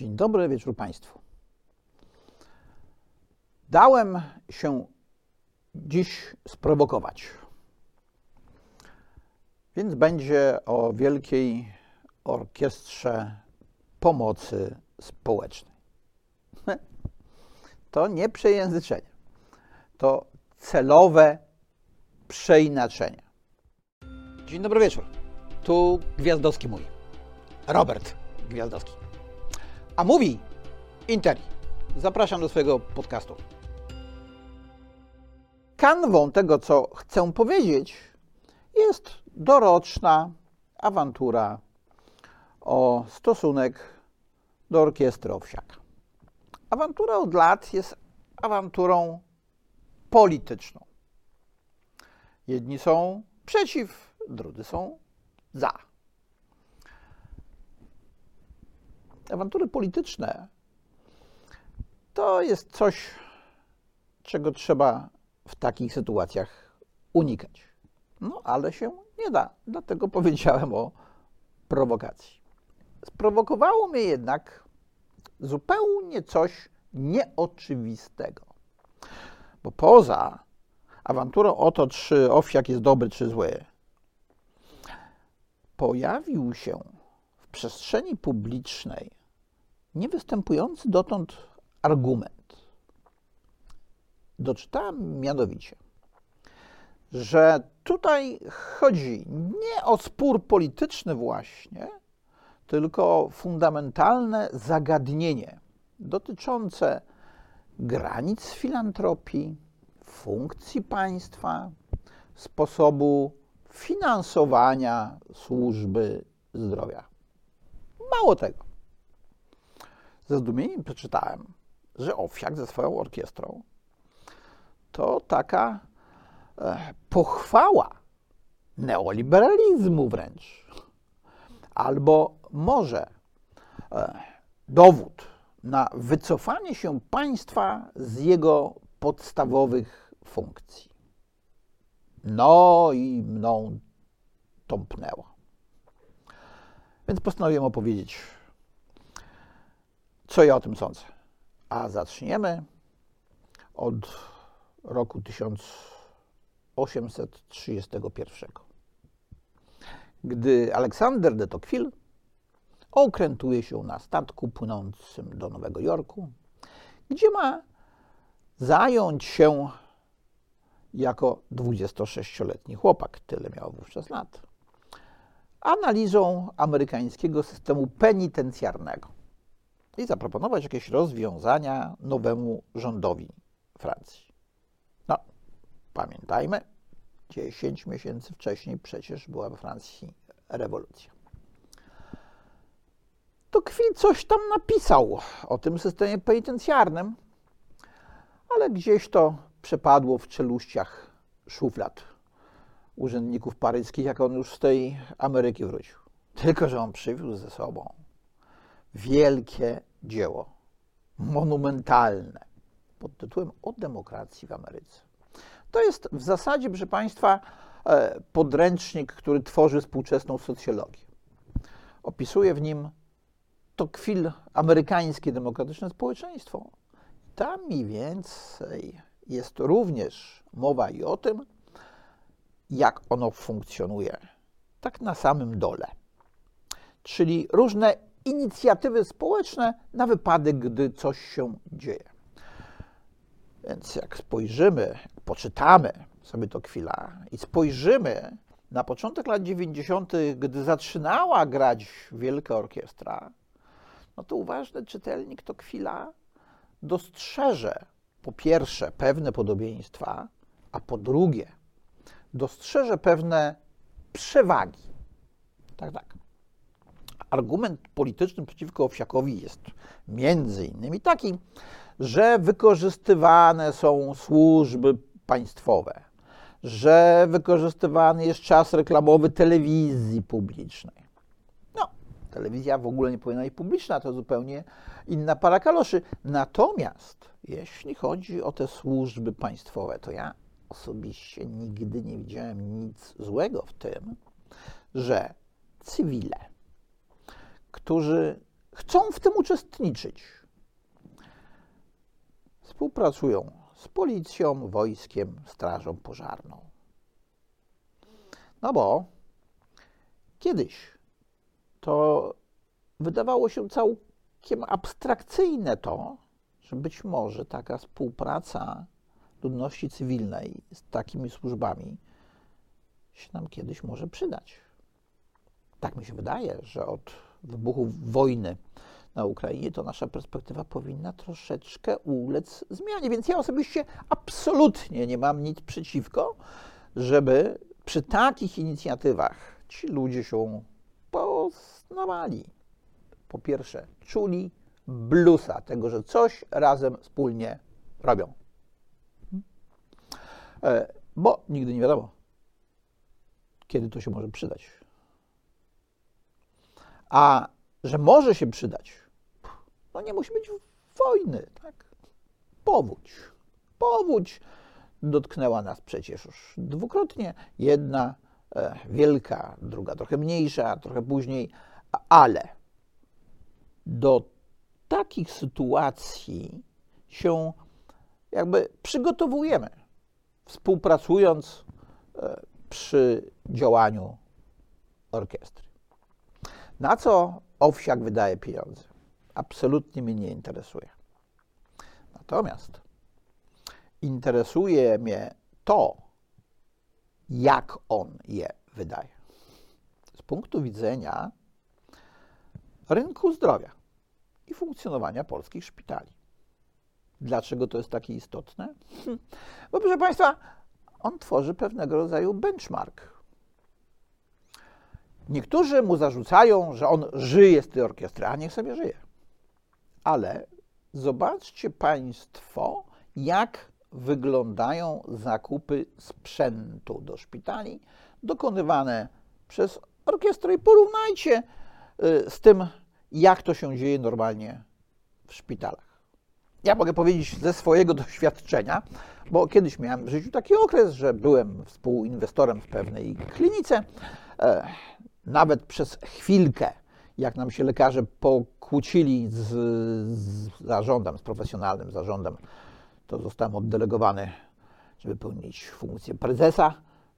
Dzień dobry, wieczór Państwu. Dałem się dziś sprowokować. Więc będzie o Wielkiej Orkiestrze Pomocy Społecznej. To nie przejęzyczenie, to celowe przeinaczenie. Dzień dobry wieczór. Tu Gwiazdowski mówi. Robert Gwiazdowski. A mówi Interi. Zapraszam do swojego podcastu. Kanwą tego, co chcę powiedzieć, jest doroczna awantura o stosunek do orkiestry Owsiaka. Awantura od lat jest awanturą polityczną. Jedni są przeciw, drudzy są za. Awantury polityczne to jest coś, czego trzeba w takich sytuacjach unikać. No ale się nie da. Dlatego powiedziałem o prowokacji. Sprowokowało mnie jednak zupełnie coś nieoczywistego. Bo poza awanturą o to, czy owsiak jest dobry, czy zły, pojawił się w przestrzeni publicznej niewystępujący dotąd argument. Doczytałem mianowicie, że tutaj chodzi nie o spór polityczny właśnie, tylko fundamentalne zagadnienie dotyczące granic filantropii, funkcji państwa, sposobu finansowania służby zdrowia. Mało tego. Ze zdumieniem przeczytałem, że Owsiak ze swoją orkiestrą to taka e, pochwała neoliberalizmu wręcz. Albo może e, dowód na wycofanie się państwa z jego podstawowych funkcji. No i mną tąpnęło. Więc postanowiłem opowiedzieć, co ja o tym sądzę. A zaczniemy od roku 1831, gdy Aleksander de Tocqueville okrętuje się na statku płynącym do Nowego Jorku, gdzie ma zająć się jako 26-letni chłopak, tyle miał wówczas lat, analizą amerykańskiego systemu penitencjarnego i zaproponować jakieś rozwiązania nowemu rządowi Francji. No, pamiętajmy, 10 miesięcy wcześniej przecież była we Francji rewolucja. To Kwil coś tam napisał o tym systemie penitencjarnym, ale gdzieś to przepadło w czeluściach szuflad urzędników paryskich, jak on już z tej Ameryki wrócił. Tylko, że on przywiózł ze sobą wielkie dzieło, monumentalne, pod tytułem O demokracji w Ameryce. To jest w zasadzie, proszę Państwa, e, podręcznik, który tworzy współczesną socjologię. Opisuje w nim to kwil amerykańskie demokratyczne społeczeństwo. Tam mniej więcej jest również mowa i o tym, jak ono funkcjonuje, tak na samym dole. Czyli różne inicjatywy społeczne na wypadek, gdy coś się dzieje. Więc jak spojrzymy, poczytamy sobie to chwila i spojrzymy na początek lat 90., gdy zaczynała grać Wielka Orkiestra, no to uważny czytelnik to chwila dostrzeże po pierwsze pewne podobieństwa, a po drugie dostrzeże pewne przewagi. Tak, tak. Argument polityczny przeciwko Owsiakowi jest między innymi taki, że wykorzystywane są służby państwowe, że wykorzystywany jest czas reklamowy telewizji publicznej. No, telewizja w ogóle nie powinna być publiczna, to zupełnie inna para kaloszy. Natomiast jeśli chodzi o te służby państwowe, to ja osobiście nigdy nie widziałem nic złego w tym, że cywile, którzy chcą w tym uczestniczyć. Współpracują z policją, wojskiem, strażą pożarną. No bo kiedyś to wydawało się całkiem abstrakcyjne to, że być może taka współpraca ludności cywilnej z takimi służbami się nam kiedyś może przydać. Tak mi się wydaje, że od wybuchu wojny na Ukrainie, to nasza perspektywa powinna troszeczkę ulec zmianie. Więc ja osobiście absolutnie nie mam nic przeciwko, żeby przy takich inicjatywach ci ludzie się poznawali. Po pierwsze, czuli blusa tego, że coś razem wspólnie robią. E, bo nigdy nie wiadomo, kiedy to się może przydać. A że może się przydać, no nie musi być wojny, tak? Powódź. Powódź dotknęła nas przecież już dwukrotnie. Jedna e, wielka, druga trochę mniejsza, trochę później, ale do takich sytuacji się jakby przygotowujemy, współpracując e, przy działaniu orkiestry. Na co owsiak wydaje pieniądze? Absolutnie mnie nie interesuje. Natomiast interesuje mnie to, jak on je wydaje. Z punktu widzenia rynku zdrowia i funkcjonowania polskich szpitali. Dlaczego to jest takie istotne? Bo proszę Państwa, on tworzy pewnego rodzaju benchmark Niektórzy mu zarzucają, że on żyje z tej orkiestry, a niech sobie żyje. Ale zobaczcie Państwo, jak wyglądają zakupy sprzętu do szpitali dokonywane przez orkiestrę i porównajcie y, z tym, jak to się dzieje normalnie w szpitalach. Ja mogę powiedzieć ze swojego doświadczenia, bo kiedyś miałem w życiu taki okres, że byłem współinwestorem w pewnej klinice. Nawet przez chwilkę, jak nam się lekarze pokłócili z, z zarządem, z profesjonalnym zarządem, to zostałem oddelegowany, żeby pełnić funkcję prezesa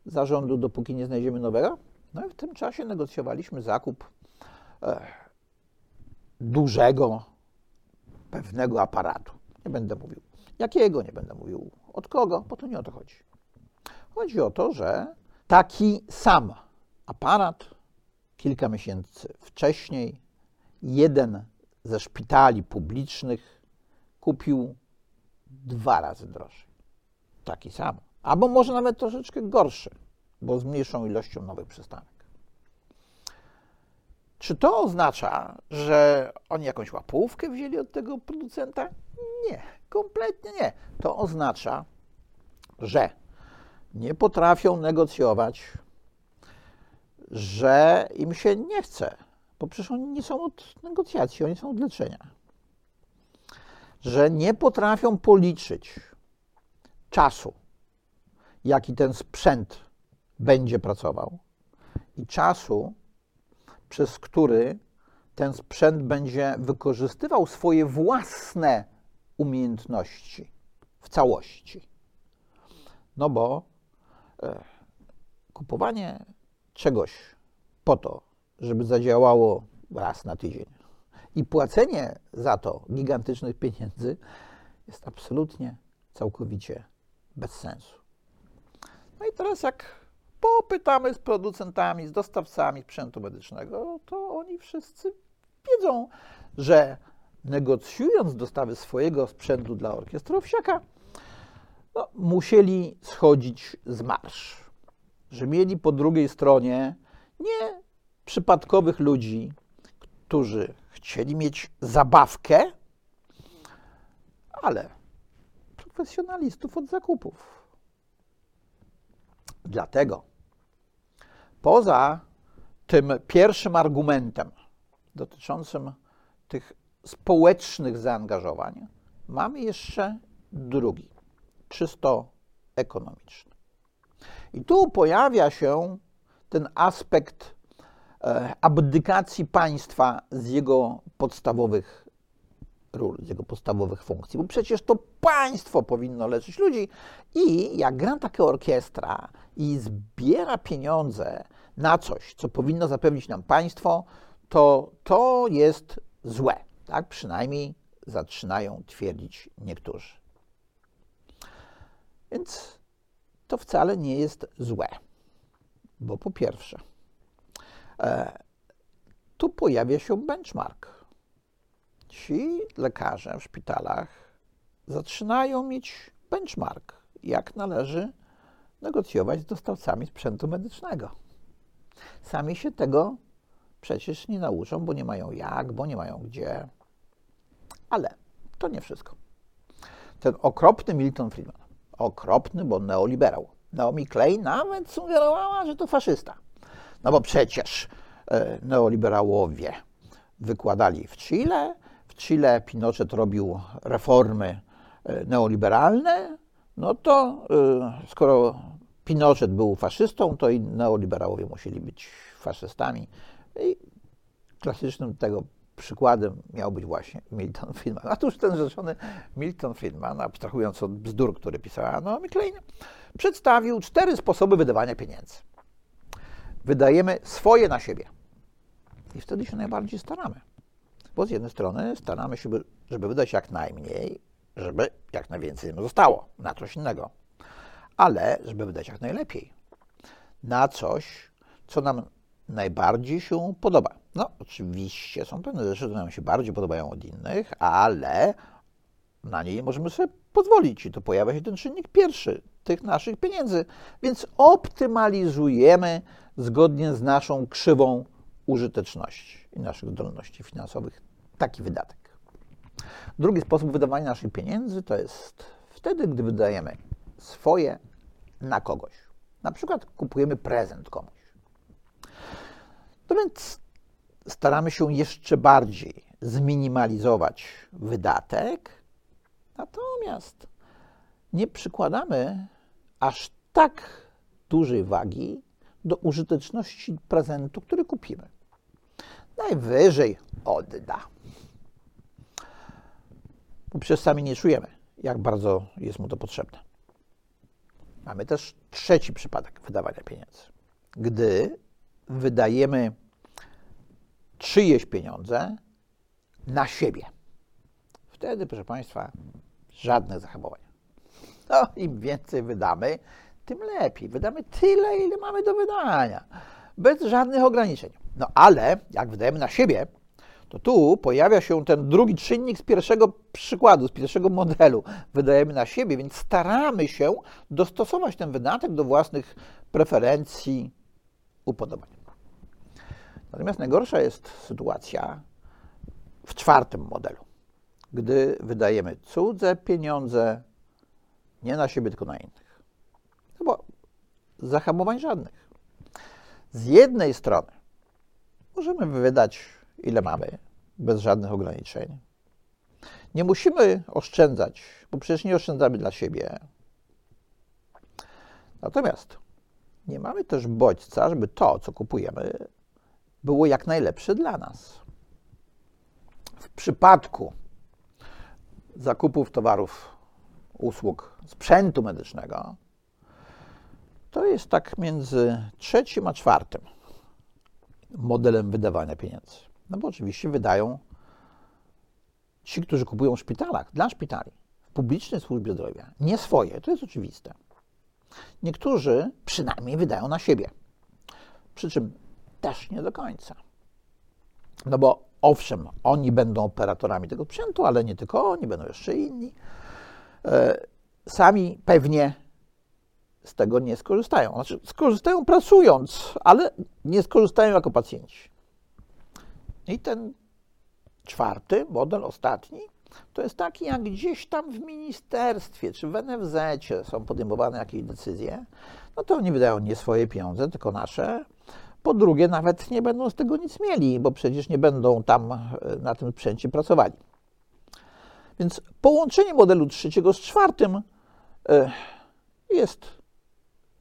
zarządu, dopóki nie znajdziemy nowego. No i w tym czasie negocjowaliśmy zakup e, dużego, pewnego aparatu. Nie będę mówił jakiego, nie będę mówił od kogo, bo to nie o to chodzi. Chodzi o to, że taki sam aparat kilka miesięcy wcześniej jeden ze szpitali publicznych kupił dwa razy drożej. Taki sam. Albo może nawet troszeczkę gorszy, bo z mniejszą ilością nowych przystanek. Czy to oznacza, że oni jakąś łapówkę wzięli od tego producenta? Nie, kompletnie nie. To oznacza, że nie potrafią negocjować że im się nie chce, bo przecież oni nie są od negocjacji, oni są od leczenia. Że nie potrafią policzyć czasu, jaki ten sprzęt będzie pracował i czasu, przez który ten sprzęt będzie wykorzystywał swoje własne umiejętności w całości. No bo e, kupowanie czegoś po to, żeby zadziałało raz na tydzień i płacenie za to gigantycznych pieniędzy jest absolutnie, całkowicie bez sensu. No i teraz jak popytamy z producentami, z dostawcami sprzętu medycznego, to oni wszyscy wiedzą, że negocjując dostawy swojego sprzętu dla orkiestry Owsiaka, no, musieli schodzić z marsz że mieli po drugiej stronie nie przypadkowych ludzi, którzy chcieli mieć zabawkę, ale profesjonalistów od zakupów. Dlatego poza tym pierwszym argumentem dotyczącym tych społecznych zaangażowań, mamy jeszcze drugi, czysto ekonomiczny. I tu pojawia się ten aspekt e, abdykacji państwa z jego podstawowych ról, z jego podstawowych funkcji, bo przecież to państwo powinno leczyć ludzi i jak gra taka orkiestra i zbiera pieniądze na coś, co powinno zapewnić nam państwo, to to jest złe. Tak przynajmniej zaczynają twierdzić niektórzy. Więc to wcale nie jest złe, bo po pierwsze, e, tu pojawia się benchmark. Ci lekarze w szpitalach zaczynają mieć benchmark, jak należy negocjować z dostawcami sprzętu medycznego. Sami się tego przecież nie nauczą, bo nie mają jak, bo nie mają gdzie. Ale to nie wszystko. Ten okropny Milton Friedman, okropny, bo neoliberał. Naomi Klein nawet sugerowała, że to faszysta. No bo przecież e, neoliberałowie wykładali w Chile, w Chile Pinochet robił reformy e, neoliberalne, no to e, skoro Pinochet był faszystą, to i neoliberałowie musieli być faszystami. I klasycznym tego przykładem miał być właśnie Milton Friedman. A tuż ten rzeczony Milton Friedman, abstrahując od bzdur, które pisała Naomi Klein, przedstawił cztery sposoby wydawania pieniędzy. Wydajemy swoje na siebie. I wtedy się najbardziej staramy. Bo z jednej strony staramy się, żeby wydać jak najmniej, żeby jak najwięcej zostało na coś innego. Ale żeby wydać jak najlepiej. Na coś, co nam najbardziej się podoba. No, oczywiście są pewne rzeczy, które nam się bardziej podobają od innych, ale na nie nie możemy sobie pozwolić. I to pojawia się ten czynnik pierwszy tych naszych pieniędzy. Więc optymalizujemy zgodnie z naszą krzywą użyteczności i naszych zdolności finansowych taki wydatek. Drugi sposób wydawania naszych pieniędzy to jest wtedy, gdy wydajemy swoje na kogoś. Na przykład kupujemy prezent komuś. No więc staramy się jeszcze bardziej zminimalizować wydatek, natomiast nie przykładamy aż tak dużej wagi do użyteczności prezentu, który kupimy. Najwyżej odda. Bo przecież sami nie czujemy, jak bardzo jest mu to potrzebne. Mamy też trzeci przypadek wydawania pieniędzy. Gdy wydajemy czyjeś pieniądze na siebie. Wtedy, proszę Państwa, żadnych zahamowań. No, im więcej wydamy, tym lepiej. Wydamy tyle, ile mamy do wydania, bez żadnych ograniczeń. No ale jak wydajemy na siebie, to tu pojawia się ten drugi czynnik z pierwszego przykładu, z pierwszego modelu. Wydajemy na siebie, więc staramy się dostosować ten wydatek do własnych preferencji, upodobań. Natomiast najgorsza jest sytuacja w czwartym modelu, gdy wydajemy cudze pieniądze nie na siebie, tylko na innych. No bo zahamowań żadnych. Z jednej strony możemy wydać ile mamy, bez żadnych ograniczeń. Nie musimy oszczędzać, bo przecież nie oszczędzamy dla siebie. Natomiast nie mamy też bodźca, żeby to, co kupujemy, było jak najlepsze dla nas. W przypadku zakupów towarów, usług, sprzętu medycznego, to jest tak między trzecim a czwartym modelem wydawania pieniędzy. No bo oczywiście wydają ci, którzy kupują w szpitalach, dla szpitali, w publicznej służbie zdrowia, nie swoje, to jest oczywiste. Niektórzy przynajmniej wydają na siebie. Przy czym też nie do końca. No bo owszem, oni będą operatorami tego sprzętu, ale nie tylko oni, będą jeszcze inni. E, sami pewnie z tego nie skorzystają. Znaczy, skorzystają pracując, ale nie skorzystają jako pacjenci. I ten czwarty model, ostatni, to jest taki, jak gdzieś tam w ministerstwie czy w NFZ są podejmowane jakieś decyzje, no to oni wydają nie swoje pieniądze, tylko nasze. Po drugie, nawet nie będą z tego nic mieli, bo przecież nie będą tam e, na tym sprzęcie pracowali. Więc połączenie modelu trzeciego z czwartym e, jest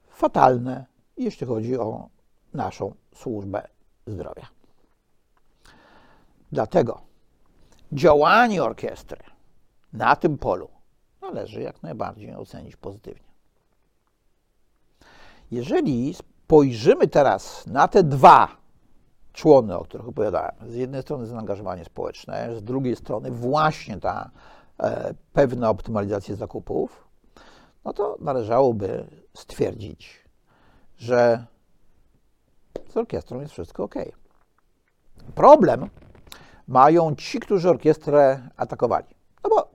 fatalne, jeśli chodzi o naszą służbę zdrowia. Dlatego działanie orkiestry na tym polu należy jak najbardziej ocenić pozytywnie. Jeżeli spojrzymy teraz na te dwa człony, o których opowiadałem, z jednej strony zaangażowanie społeczne, z drugiej strony właśnie ta e, pewna optymalizacja zakupów, no to należałoby stwierdzić, że z orkiestrą jest wszystko ok. Problem mają ci, którzy orkiestrę atakowali. No bo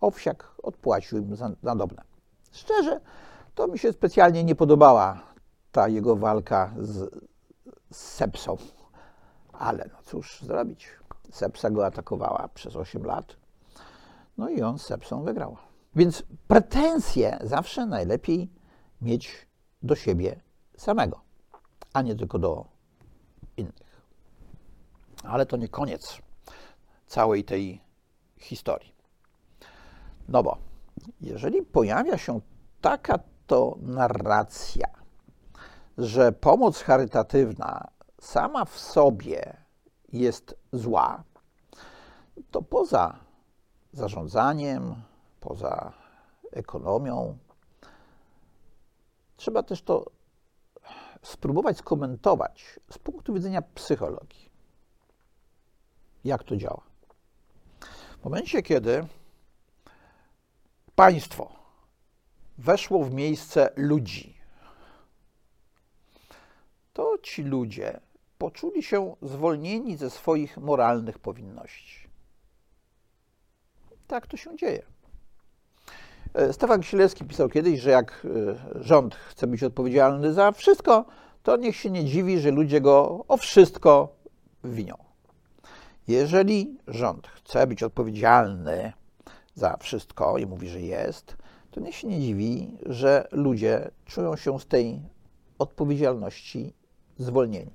Owsiak odpłacił im za nadobne. Szczerze, to mi się specjalnie nie podobała ta jego walka z, z Sepsą. Ale no cóż zrobić. Sepsa go atakowała przez 8 lat. No i on z Sepsą wygrał. Więc pretensje zawsze najlepiej mieć do siebie samego, a nie tylko do innych. Ale to nie koniec całej tej historii. No bo jeżeli pojawia się taka to narracja, że pomoc charytatywna sama w sobie jest zła, to poza zarządzaniem, poza ekonomią, trzeba też to spróbować skomentować z punktu widzenia psychologii. Jak to działa? W momencie, kiedy państwo weszło w miejsce ludzi, ci ludzie poczuli się zwolnieni ze swoich moralnych powinności. Tak to się dzieje. E, Stefan Kisielewski pisał kiedyś, że jak e, rząd chce być odpowiedzialny za wszystko, to niech się nie dziwi, że ludzie go o wszystko winią. Jeżeli rząd chce być odpowiedzialny za wszystko i mówi, że jest, to niech się nie dziwi, że ludzie czują się z tej odpowiedzialności zwolnieni.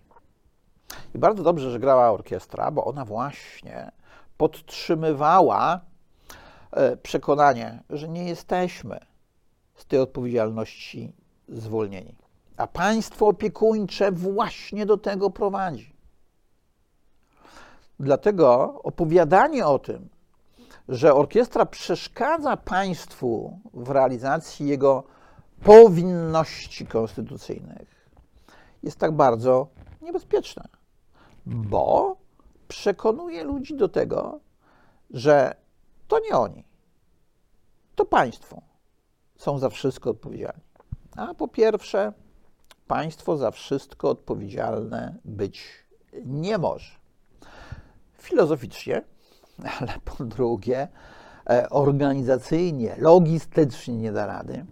I bardzo dobrze, że grała orkiestra, bo ona właśnie podtrzymywała e, przekonanie, że nie jesteśmy z tej odpowiedzialności zwolnieni. A państwo opiekuńcze właśnie do tego prowadzi. Dlatego opowiadanie o tym, że orkiestra przeszkadza państwu w realizacji jego powinności konstytucyjnych, jest tak bardzo niebezpieczne, bo przekonuje ludzi do tego, że to nie oni, to państwo są za wszystko odpowiedzialni. A po pierwsze, państwo za wszystko odpowiedzialne być nie może. Filozoficznie ale po drugie e, organizacyjnie, logistycznie nie da rady.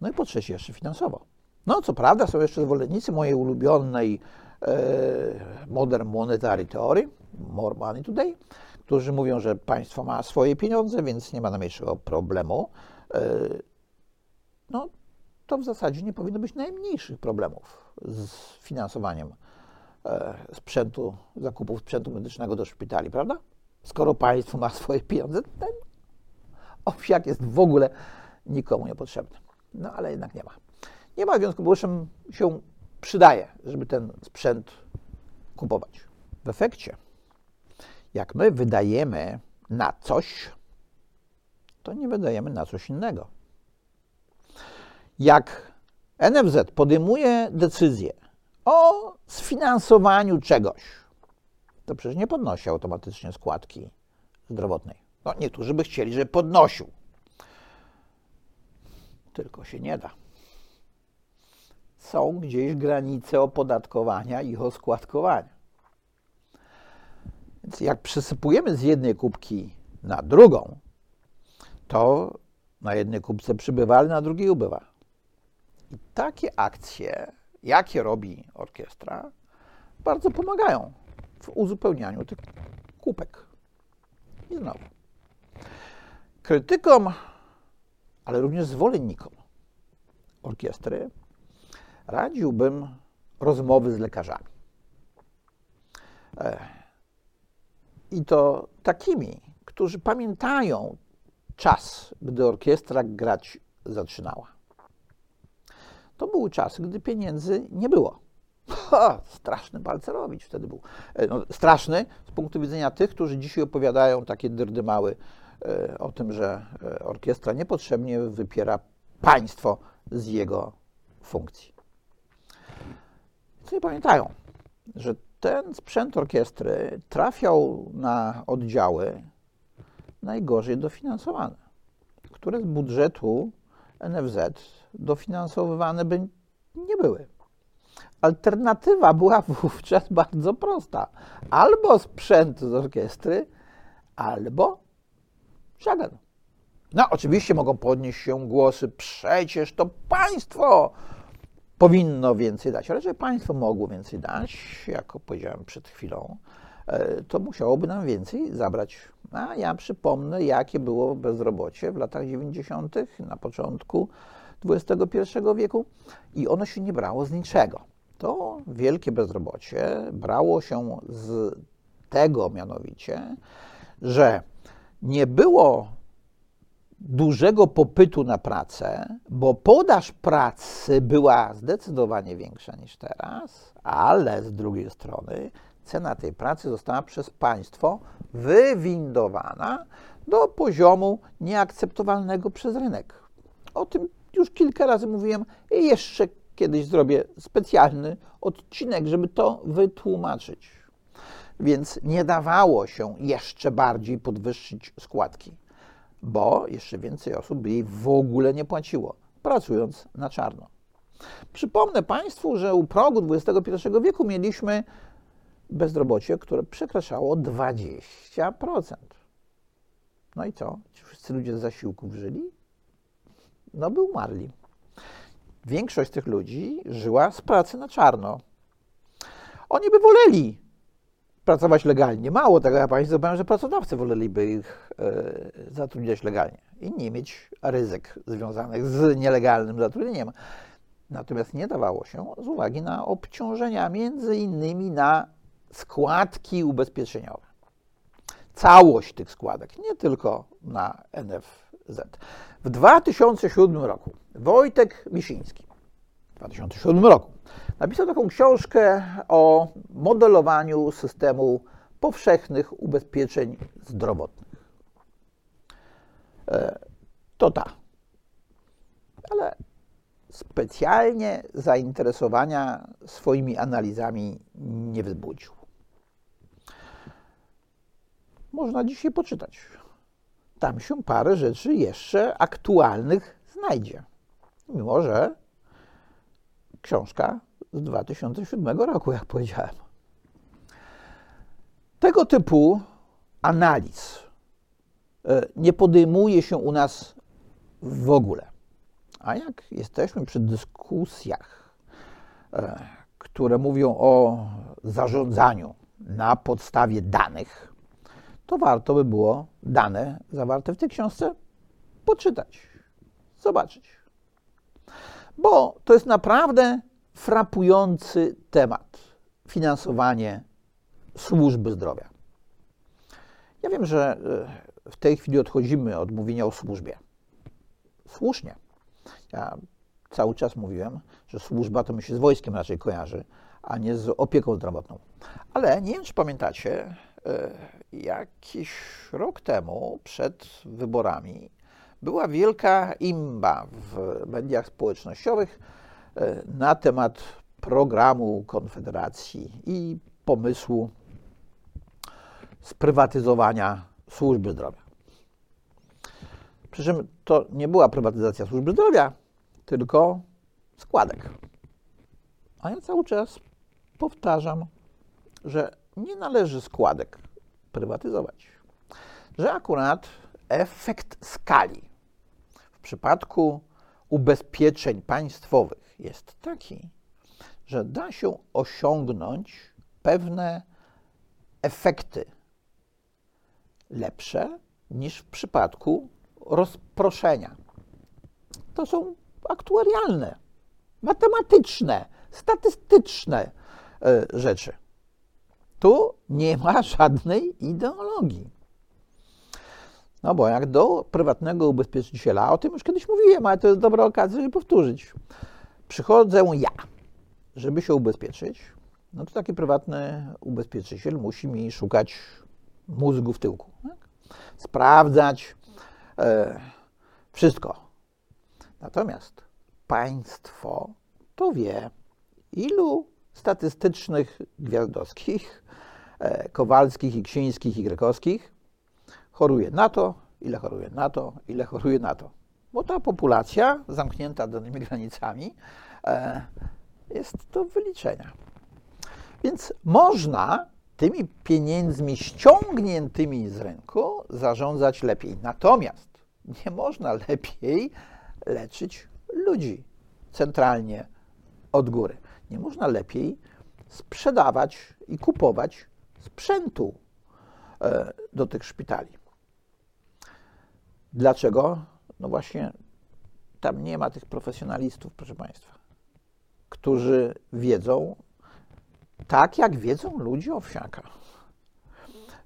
No i po trzecie jeszcze finansowo. No co prawda są jeszcze zwolennicy mojej ulubionej e, Modern Monetary Theory, More Money Today, którzy mówią, że państwo ma swoje pieniądze, więc nie ma najmniejszego problemu. E, no to w zasadzie nie powinno być najmniejszych problemów z finansowaniem sprzętu, zakupów sprzętu medycznego do szpitali, prawda? skoro państwo ma swoje pieniądze, ten owsiak jest w ogóle nikomu niepotrzebny. No ale jednak nie ma. Nie ma, w związku z powyższym się przydaje, żeby ten sprzęt kupować. W efekcie, jak my wydajemy na coś, to nie wydajemy na coś innego. Jak NFZ podejmuje decyzję o sfinansowaniu czegoś, to przecież nie podnosi automatycznie składki zdrowotnej. No, niektórzy by chcieli, żeby podnosił. Tylko się nie da. Są gdzieś granice opodatkowania i oskładkowania. Więc jak przesypujemy z jednej kubki na drugą, to na jednej kubce przybywa, ale na drugiej ubywa. I takie akcje, jakie robi orkiestra, bardzo pomagają w uzupełnianiu tych kupek. I znowu. Krytykom, ale również zwolennikom orkiestry radziłbym rozmowy z lekarzami. E, I to takimi, którzy pamiętają czas, gdy orkiestra grać zaczynała. To były czasy, gdy pieniędzy nie było. O, straszny Balcerowicz wtedy był. E, no, straszny z punktu widzenia tych, którzy dzisiaj opowiadają takie dyrdymały e, o tym, że orkiestra niepotrzebnie wypiera państwo z jego funkcji. Nie pamiętają, że ten sprzęt orkiestry trafiał na oddziały najgorzej dofinansowane, które z budżetu NFZ dofinansowywane by nie były. Alternatywa była wówczas bardzo prosta. Albo sprzęt z orkiestry, albo żaden. No, oczywiście mogą podnieść się głosy, przecież to państwo powinno więcej dać, ale żeby państwo mogło więcej dać, jak powiedziałem przed chwilą, e, to musiałoby nam więcej zabrać. A ja przypomnę, jakie było bezrobocie w latach 90., na początku XXI wieku i ono się nie brało z niczego. To wielkie bezrobocie brało się z tego mianowicie, że nie było dużego popytu na pracę, bo podaż pracy była zdecydowanie większa niż teraz, ale z drugiej strony cena tej pracy została przez państwo wywindowana do poziomu nieakceptowalnego przez rynek. O tym już kilka razy mówiłem i jeszcze kiedyś zrobię specjalny odcinek, żeby to wytłumaczyć. Więc nie dawało się jeszcze bardziej podwyższyć składki bo jeszcze więcej osób by jej w ogóle nie płaciło, pracując na czarno. Przypomnę Państwu, że u progu XXI wieku mieliśmy bezrobocie, które przekraczało 20%. No i co? Ci wszyscy ludzie z zasiłków żyli? No by umarli. Większość tych ludzi żyła z pracy na czarno. Oni by woleli pracować legalnie. Mało tego, ja Państwu powiem, że pracodawcy woleliby ich e, zatrudniać legalnie i nie mieć ryzyk związanych z nielegalnym zatrudnieniem. Natomiast nie dawało się z uwagi na obciążenia, między innymi na składki ubezpieczeniowe. Całość tych składek, nie tylko na NFZ. W 2007 roku Wojtek Misiński, w 2007 roku, Napisał taką książkę o modelowaniu systemu powszechnych ubezpieczeń zdrowotnych. E, to ta. Ale specjalnie zainteresowania swoimi analizami nie wzbudził. Można dzisiaj poczytać. Tam się parę rzeczy jeszcze aktualnych znajdzie. Mimo, że książka z 2007 roku, jak powiedziałem. Tego typu analiz e, nie podejmuje się u nas w ogóle. A jak jesteśmy przy dyskusjach, e, które mówią o zarządzaniu na podstawie danych, to warto by było dane zawarte w tej książce poczytać, zobaczyć. Bo to jest naprawdę frapujący temat finansowanie służby zdrowia. Ja wiem, że e, w tej chwili odchodzimy od mówienia o służbie. Słusznie. Ja cały czas mówiłem, że służba to mi się z wojskiem raczej kojarzy, a nie z opieką zdrowotną. Ale nie wiem, czy pamiętacie, e, jakiś rok temu, przed wyborami, była wielka imba w mediach społecznościowych E, na temat programu Konfederacji i pomysłu sprywatyzowania służby zdrowia. Przy czym to nie była prywatyzacja służby zdrowia, tylko składek. A ja cały czas powtarzam, że nie należy składek prywatyzować. Że akurat efekt skali przypadku ubezpieczeń państwowych jest taki, że da się osiągnąć pewne efekty lepsze niż w przypadku rozproszenia. To są aktuarialne, matematyczne, statystyczne e, rzeczy. Tu nie ma żadnej ideologii. No bo jak do prywatnego ubezpieczyciela, o tym już kiedyś mówiłem, ale to jest dobra okazja, żeby powtórzyć. Przychodzę ja, żeby się ubezpieczyć no to taki prywatny ubezpieczyciel musi mi szukać mózgu w tyłku. Tak? Sprawdzać e, wszystko. Natomiast państwo to wie, ilu statystycznych gwiazdowskich, e, kowalskich i ksińskich i grekowskich choruje na to, ile choruje na to, ile choruje na to. Bo ta populacja zamknięta danymi granicami e, jest do wyliczenia. Więc można tymi pieniędzmi ściągniętymi z rynku zarządzać lepiej. Natomiast nie można lepiej leczyć ludzi centralnie od góry. Nie można lepiej sprzedawać i kupować sprzętu e, do tych szpitali. Dlaczego? No właśnie tam nie ma tych profesjonalistów, proszę Państwa, którzy wiedzą, tak jak wiedzą ludzie owsiaka,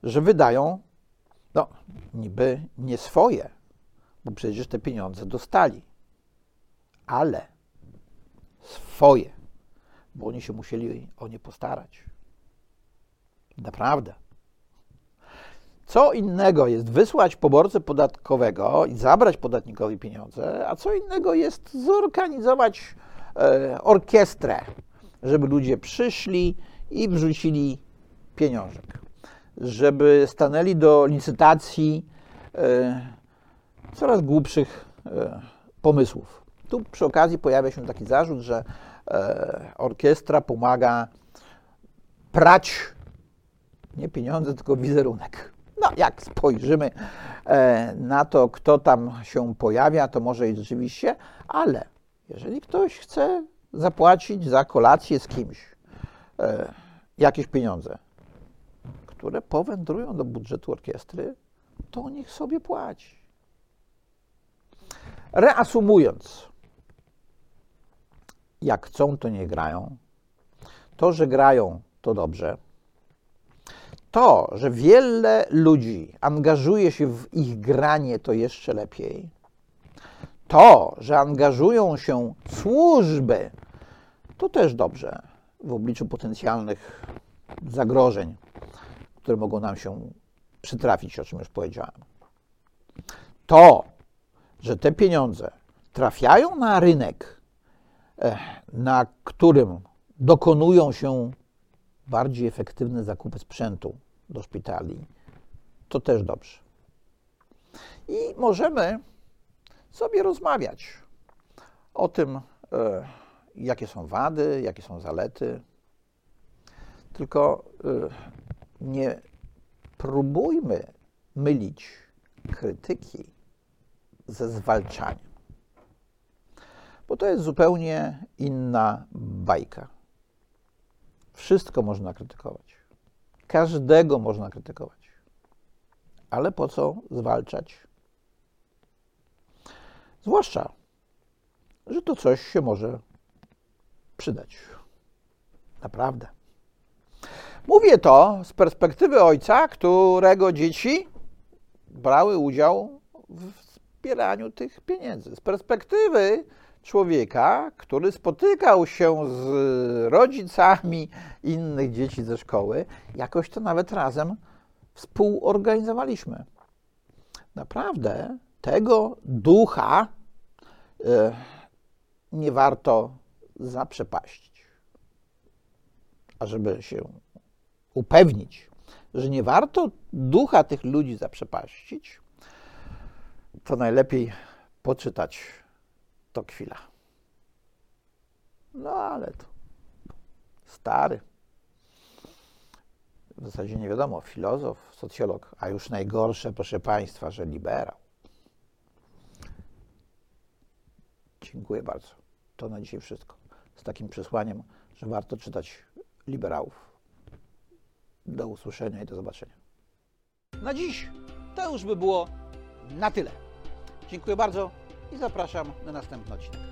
że wydają, no niby nie swoje, bo przecież te pieniądze dostali, ale swoje, bo oni się musieli o nie postarać. Naprawdę. Co innego jest wysłać poborcę podatkowego i zabrać podatnikowi pieniądze, a co innego jest zorganizować e, orkiestrę, żeby ludzie przyszli i wrzucili pieniążek, żeby stanęli do licytacji e, coraz głupszych e, pomysłów. Tu przy okazji pojawia się taki zarzut, że orkiestra pomaga prać nie pieniądze, tylko wizerunek. No, jak spojrzymy e, na to, kto tam się pojawia, to może i rzeczywiście, ale jeżeli ktoś chce zapłacić za kolację z kimś e, jakieś pieniądze, które powędrują do budżetu orkiestry, to niech sobie płaci. Reasumując, jak chcą, to nie grają. To, że grają, to dobrze. To, że wiele ludzi angażuje się w ich granie, to jeszcze lepiej. To, że angażują się służby, to też dobrze w obliczu potencjalnych zagrożeń, które mogą nam się przytrafić, o czym już powiedziałem. To, że te pieniądze trafiają na rynek, eh, na którym dokonują się bardziej efektywne zakupy sprzętu do szpitali, to też dobrze. I możemy sobie rozmawiać o tym, e, jakie są wady, jakie są zalety. Tylko e, nie próbujmy mylić krytyki ze zwalczaniem, bo to jest zupełnie inna bajka. Wszystko można krytykować. Każdego można krytykować. Ale po co zwalczać? Zwłaszcza, że to coś się może przydać. Naprawdę. Mówię to z perspektywy ojca, którego dzieci brały udział w wspieraniu tych pieniędzy. Z perspektywy człowieka, który spotykał się z rodzicami innych dzieci ze szkoły, jakoś to nawet razem współorganizowaliśmy. Naprawdę tego ducha e, nie warto zaprzepaścić. A żeby się upewnić, że nie warto ducha tych ludzi zaprzepaścić, to najlepiej poczytać to chwila. No ale to stary. W zasadzie nie wiadomo, filozof, socjolog, a już najgorsze, proszę Państwa, że liberał. Dziękuję bardzo. To na dzisiaj wszystko. Z takim przesłaniem, że warto czytać liberałów. Do usłyszenia i do zobaczenia. Na dziś to już by było na tyle. Dziękuję bardzo i zapraszam na następny odcinek.